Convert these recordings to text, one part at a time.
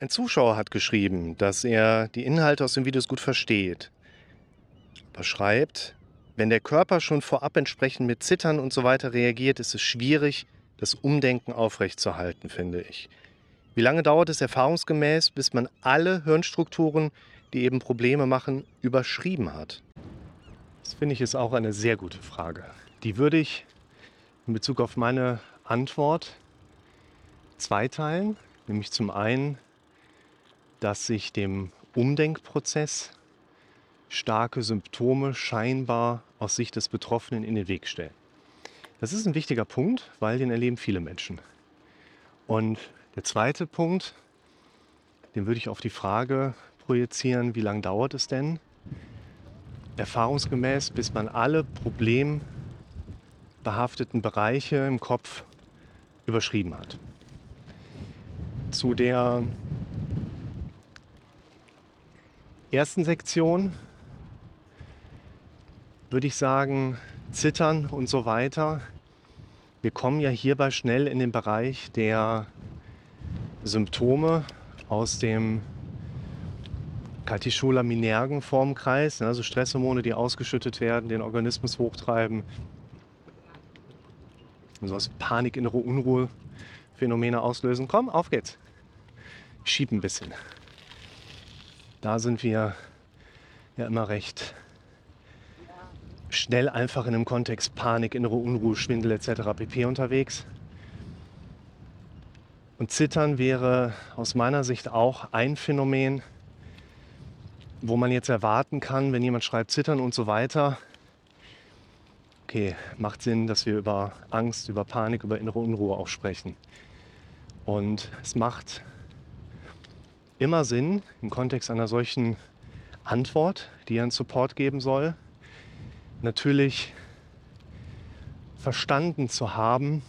Ein Zuschauer hat geschrieben, dass er die Inhalte aus den Videos gut versteht. Er schreibt, wenn der Körper schon vorab entsprechend mit Zittern und so weiter reagiert, ist es schwierig, das Umdenken aufrechtzuerhalten, finde ich. Wie lange dauert es erfahrungsgemäß, bis man alle Hirnstrukturen, die eben Probleme machen, überschrieben hat? Das finde ich ist auch eine sehr gute Frage. Die würde ich in Bezug auf meine Antwort zweiteilen. Nämlich zum einen, dass sich dem Umdenkprozess starke Symptome scheinbar aus Sicht des Betroffenen in den Weg stellen. Das ist ein wichtiger Punkt, weil den erleben viele Menschen. Und der zweite Punkt, den würde ich auf die Frage projizieren, wie lange dauert es denn, erfahrungsgemäß, bis man alle problembehafteten Bereiche im Kopf überschrieben hat. Zu der ersten Sektion würde ich sagen, Zittern und so weiter. Wir kommen ja hierbei schnell in den Bereich der Symptome aus dem Katecholamminergen-Formkreis, also Stresshormone, die ausgeschüttet werden, den Organismus hochtreiben, so was Panik, innere Unruhe, Phänomene auslösen. Komm, auf geht's. Schieb ein bisschen. Da sind wir ja immer recht schnell einfach in einem Kontext Panik, innere Unruhe, Schwindel etc. pp. unterwegs. Und Zittern wäre aus meiner Sicht auch ein Phänomen, wo man jetzt erwarten kann, wenn jemand schreibt Zittern und so weiter. Okay, macht Sinn, dass wir über Angst, über Panik, über innere Unruhe auch sprechen. Und es macht immer Sinn im Kontext einer solchen Antwort, die einen Support geben soll, natürlich verstanden zu haben,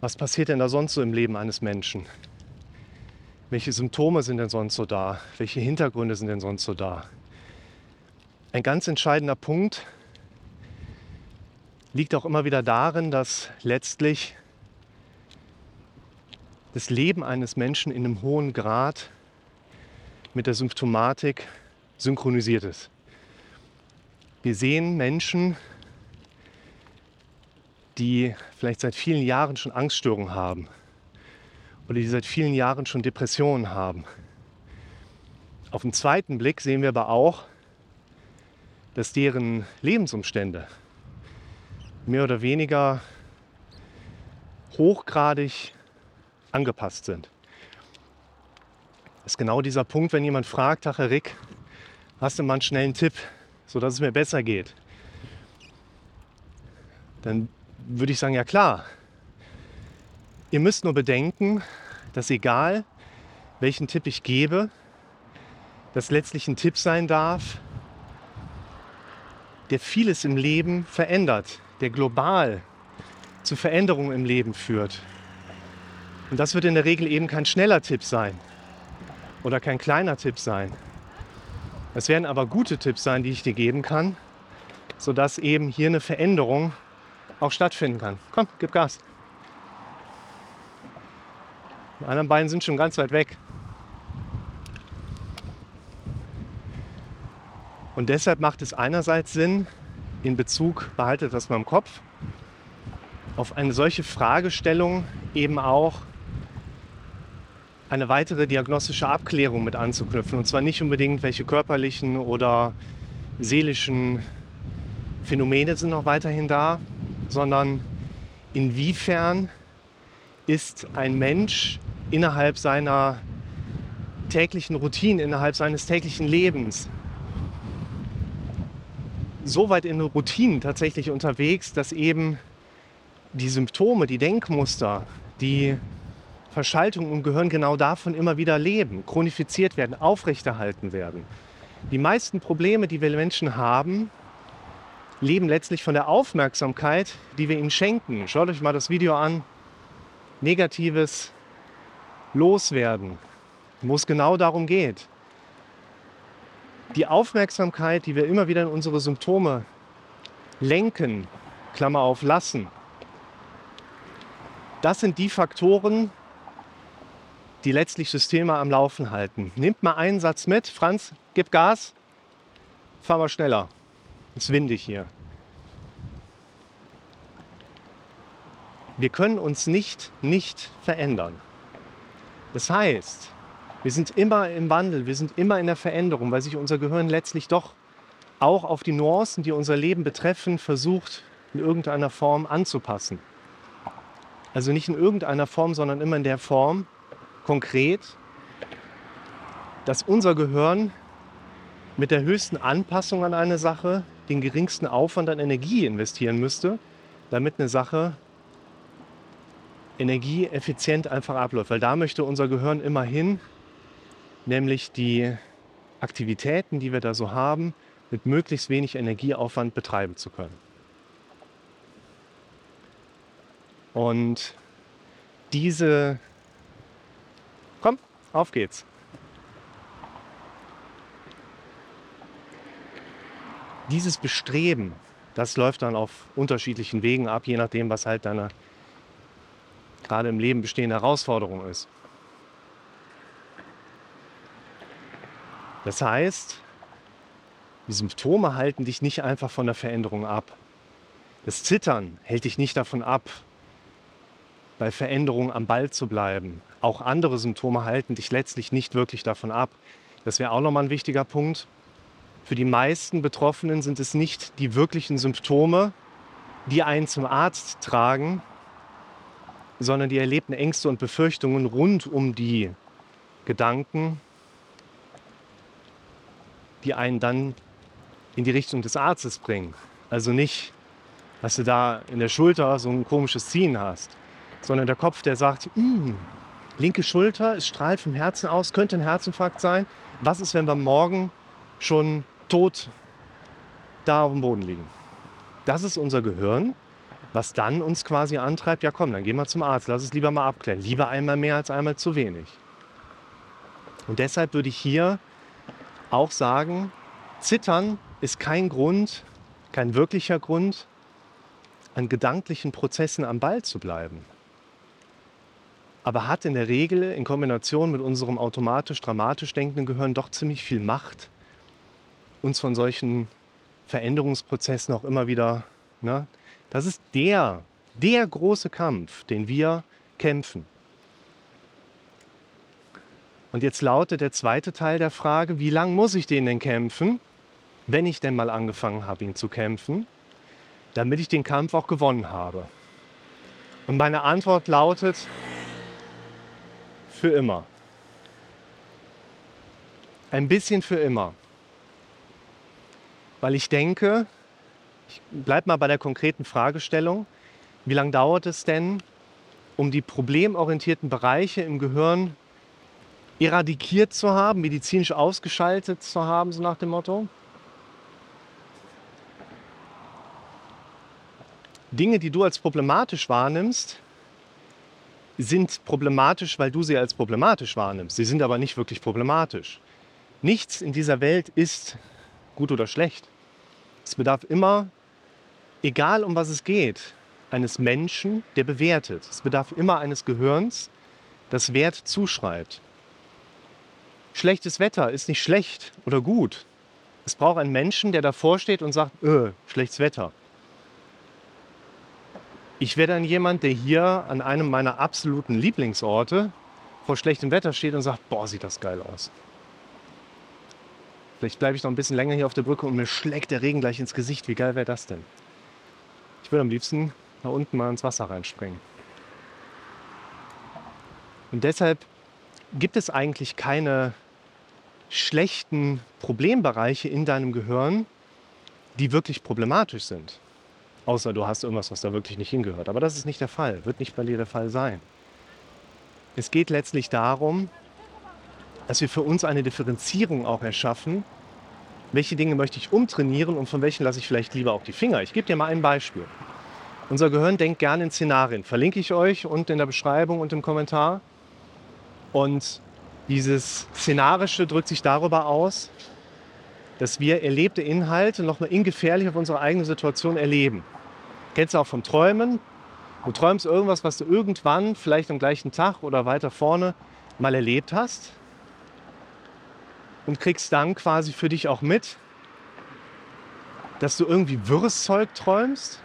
was passiert denn da sonst so im Leben eines Menschen? Welche Symptome sind denn sonst so da? Welche Hintergründe sind denn sonst so da? Ein ganz entscheidender Punkt liegt auch immer wieder darin, dass letztlich das Leben eines Menschen in einem hohen Grad mit der Symptomatik synchronisiert ist. Wir sehen Menschen, die vielleicht seit vielen Jahren schon Angststörungen haben oder die seit vielen Jahren schon Depressionen haben. Auf den zweiten Blick sehen wir aber auch, dass deren Lebensumstände mehr oder weniger hochgradig angepasst sind. Das ist genau dieser Punkt, wenn jemand fragt, ach Herr Rick, hast du mal einen schnellen Tipp? sodass es mir besser geht, dann würde ich sagen, ja klar. Ihr müsst nur bedenken, dass egal welchen Tipp ich gebe, das letztlich ein Tipp sein darf, der vieles im Leben verändert, der global zu Veränderungen im Leben führt. Und das wird in der Regel eben kein schneller Tipp sein oder kein kleiner Tipp sein, es werden aber gute Tipps sein, die ich dir geben kann, sodass eben hier eine Veränderung auch stattfinden kann. Komm, gib Gas. Die anderen beiden sind schon ganz weit weg. Und deshalb macht es einerseits Sinn, in Bezug, behaltet das mal im Kopf, auf eine solche Fragestellung eben auch eine weitere diagnostische Abklärung mit anzuknüpfen. Und zwar nicht unbedingt, welche körperlichen oder seelischen Phänomene sind noch weiterhin da, sondern inwiefern ist ein Mensch innerhalb seiner täglichen Routine, innerhalb seines täglichen Lebens so weit in Routinen tatsächlich unterwegs, dass eben die Symptome, die Denkmuster, die Verschaltung im Gehirn genau davon immer wieder leben, chronifiziert werden, aufrechterhalten werden. Die meisten Probleme, die wir Menschen haben, leben letztlich von der Aufmerksamkeit, die wir ihnen schenken. Schaut euch mal das Video an. Negatives Loswerden, wo es genau darum geht. Die Aufmerksamkeit, die wir immer wieder in unsere Symptome lenken, Klammer auf, lassen, das sind die Faktoren, die letztlich Systeme am Laufen halten. Nehmt mal einen Satz mit. Franz, gib Gas. Fahr mal schneller. Es ist windig hier. Wir können uns nicht nicht verändern. Das heißt, wir sind immer im Wandel, wir sind immer in der Veränderung, weil sich unser Gehirn letztlich doch auch auf die Nuancen, die unser Leben betreffen, versucht in irgendeiner Form anzupassen. Also nicht in irgendeiner Form, sondern immer in der Form, konkret, dass unser Gehirn mit der höchsten Anpassung an eine Sache den geringsten Aufwand an Energie investieren müsste, damit eine Sache energieeffizient einfach abläuft. Weil da möchte unser Gehirn immer hin, nämlich die Aktivitäten, die wir da so haben, mit möglichst wenig Energieaufwand betreiben zu können. Und diese... Auf geht's. Dieses Bestreben, das läuft dann auf unterschiedlichen Wegen ab, je nachdem, was halt deine gerade im Leben bestehende Herausforderung ist. Das heißt, die Symptome halten dich nicht einfach von der Veränderung ab. Das Zittern hält dich nicht davon ab, bei Veränderungen am Ball zu bleiben. Auch andere Symptome halten dich letztlich nicht wirklich davon ab. Das wäre auch nochmal ein wichtiger Punkt. Für die meisten Betroffenen sind es nicht die wirklichen Symptome, die einen zum Arzt tragen, sondern die erlebten Ängste und Befürchtungen rund um die Gedanken, die einen dann in die Richtung des Arztes bringen. Also nicht, dass du da in der Schulter so ein komisches Ziehen hast, sondern der Kopf, der sagt, hm, linke Schulter, es strahlt vom Herzen aus, könnte ein Herzinfarkt sein. Was ist, wenn wir morgen schon tot da auf dem Boden liegen? Das ist unser Gehirn, was dann uns quasi antreibt, ja komm, dann gehen wir zum Arzt, lass es lieber mal abklären. Lieber einmal mehr als einmal zu wenig. Und deshalb würde ich hier auch sagen, Zittern ist kein Grund, kein wirklicher Grund, an gedanklichen Prozessen am Ball zu bleiben. Aber hat in der Regel in Kombination mit unserem automatisch dramatisch denkenden Gehirn doch ziemlich viel Macht, uns von solchen Veränderungsprozessen auch immer wieder. Ne? Das ist der, der große Kampf, den wir kämpfen. Und jetzt lautet der zweite Teil der Frage, wie lange muss ich den denn kämpfen? wenn ich denn mal angefangen habe, ihn zu kämpfen, damit ich den Kampf auch gewonnen habe? Und meine Antwort lautet, für immer. Ein bisschen für immer. Weil ich denke, ich bleibe mal bei der konkreten Fragestellung, wie lange dauert es denn, um die problemorientierten Bereiche im Gehirn eradikiert zu haben, medizinisch ausgeschaltet zu haben, so nach dem Motto? Dinge, die du als problematisch wahrnimmst, sind problematisch, weil du sie als problematisch wahrnimmst. Sie sind aber nicht wirklich problematisch. Nichts in dieser Welt ist gut oder schlecht. Es bedarf immer, egal um was es geht, eines Menschen, der bewertet. Es bedarf immer eines Gehirns, das Wert zuschreibt. Schlechtes Wetter ist nicht schlecht oder gut. Es braucht einen Menschen, der davor steht und sagt, öh, schlechtes Wetter. Ich wäre dann jemand, der hier an einem meiner absoluten Lieblingsorte vor schlechtem Wetter steht und sagt, boah, sieht das geil aus. Vielleicht bleibe ich noch ein bisschen länger hier auf der Brücke und mir schlägt der Regen gleich ins Gesicht. Wie geil wäre das denn? Ich würde am liebsten da unten mal ins Wasser reinspringen. Und deshalb gibt es eigentlich keine schlechten Problembereiche in deinem Gehirn, die wirklich problematisch sind. Außer du hast irgendwas, was da wirklich nicht hingehört. Aber das ist nicht der Fall, wird nicht bei dir der Fall sein. Es geht letztlich darum, dass wir für uns eine Differenzierung auch erschaffen. Welche Dinge möchte ich umtrainieren und von welchen lasse ich vielleicht lieber auch die Finger? Ich gebe dir mal ein Beispiel. Unser Gehirn denkt gerne in Szenarien. Verlinke ich euch unten in der Beschreibung und im Kommentar. Und dieses Szenarische drückt sich darüber aus, dass wir erlebte Inhalte nochmal ingefährlich auf unsere eigene Situation erleben. Kennst du auch vom Träumen? Du träumst irgendwas, was du irgendwann, vielleicht am gleichen Tag oder weiter vorne, mal erlebt hast und kriegst dann quasi für dich auch mit, dass du irgendwie wirres Zeug träumst,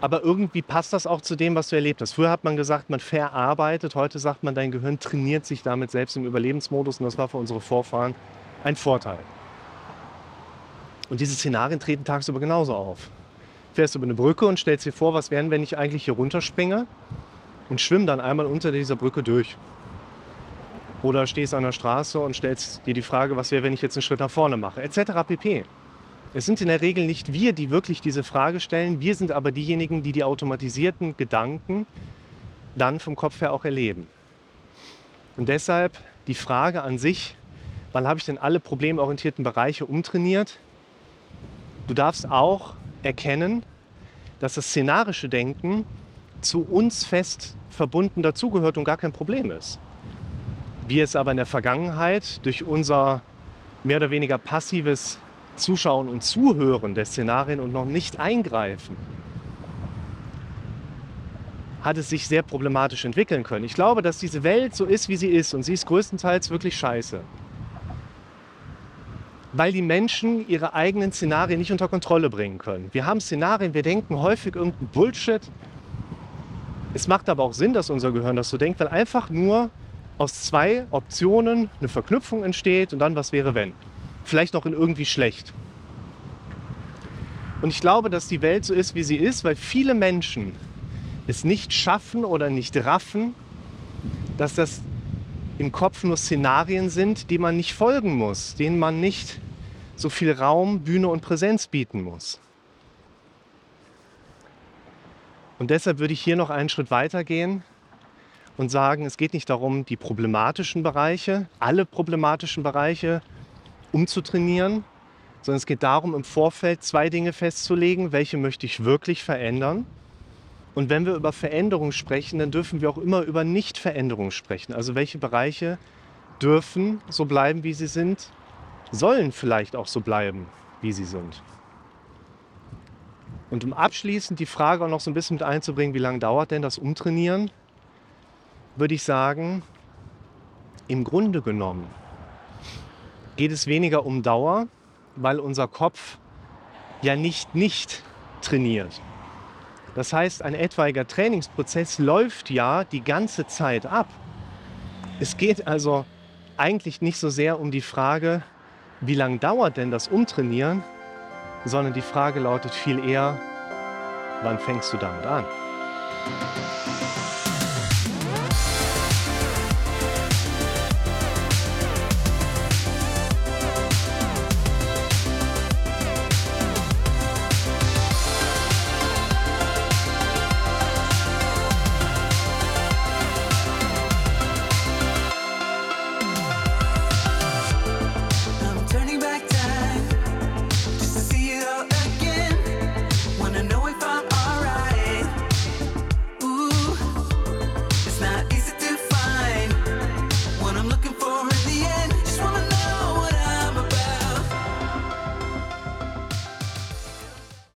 aber irgendwie passt das auch zu dem, was du erlebt hast. Früher hat man gesagt, man verarbeitet, heute sagt man, dein Gehirn trainiert sich damit selbst im Überlebensmodus und das war für unsere Vorfahren ein Vorteil. Und diese Szenarien treten tagsüber genauso auf. Fährst über eine Brücke und stellst dir vor, was wäre, wenn ich eigentlich hier runterspringe und schwimme dann einmal unter dieser Brücke durch. Oder stehst an der Straße und stellst dir die Frage, was wäre, wenn ich jetzt einen Schritt nach vorne mache, etc. pp. Es sind in der Regel nicht wir, die wirklich diese Frage stellen. Wir sind aber diejenigen, die die automatisierten Gedanken dann vom Kopf her auch erleben. Und deshalb die Frage an sich, wann habe ich denn alle problemorientierten Bereiche umtrainiert? Du darfst auch erkennen, dass das szenarische Denken zu uns fest verbunden dazugehört und gar kein Problem ist. Wir es aber in der Vergangenheit durch unser mehr oder weniger passives Zuschauen und Zuhören der Szenarien und noch nicht eingreifen, hat es sich sehr problematisch entwickeln können. Ich glaube, dass diese Welt so ist, wie sie ist und sie ist größtenteils wirklich scheiße. Weil die Menschen ihre eigenen Szenarien nicht unter Kontrolle bringen können. Wir haben Szenarien, wir denken häufig irgendeinen Bullshit. Es macht aber auch Sinn, dass unser Gehirn das so denkt, weil einfach nur aus zwei Optionen eine Verknüpfung entsteht und dann was wäre, wenn vielleicht noch in irgendwie schlecht. Und ich glaube, dass die Welt so ist, wie sie ist, weil viele Menschen es nicht schaffen oder nicht raffen, dass das im Kopf nur Szenarien sind, die man nicht folgen muss, denen man nicht so viel Raum, Bühne und Präsenz bieten muss. Und deshalb würde ich hier noch einen Schritt weiter gehen und sagen, es geht nicht darum, die problematischen Bereiche, alle problematischen Bereiche umzutrainieren, sondern es geht darum, im Vorfeld zwei Dinge festzulegen, welche möchte ich wirklich verändern. Und wenn wir über Veränderung sprechen, dann dürfen wir auch immer über Nicht-Veränderung sprechen. Also welche Bereiche dürfen so bleiben, wie sie sind, sollen vielleicht auch so bleiben, wie sie sind. Und um abschließend die Frage auch noch so ein bisschen mit einzubringen, wie lange dauert denn das Umtrainieren, würde ich sagen, im Grunde genommen geht es weniger um Dauer, weil unser Kopf ja nicht nicht trainiert. Das heißt, ein etwaiger Trainingsprozess läuft ja die ganze Zeit ab. Es geht also eigentlich nicht so sehr um die Frage, wie lange dauert denn das Umtrainieren, sondern die Frage lautet viel eher, wann fängst du damit an?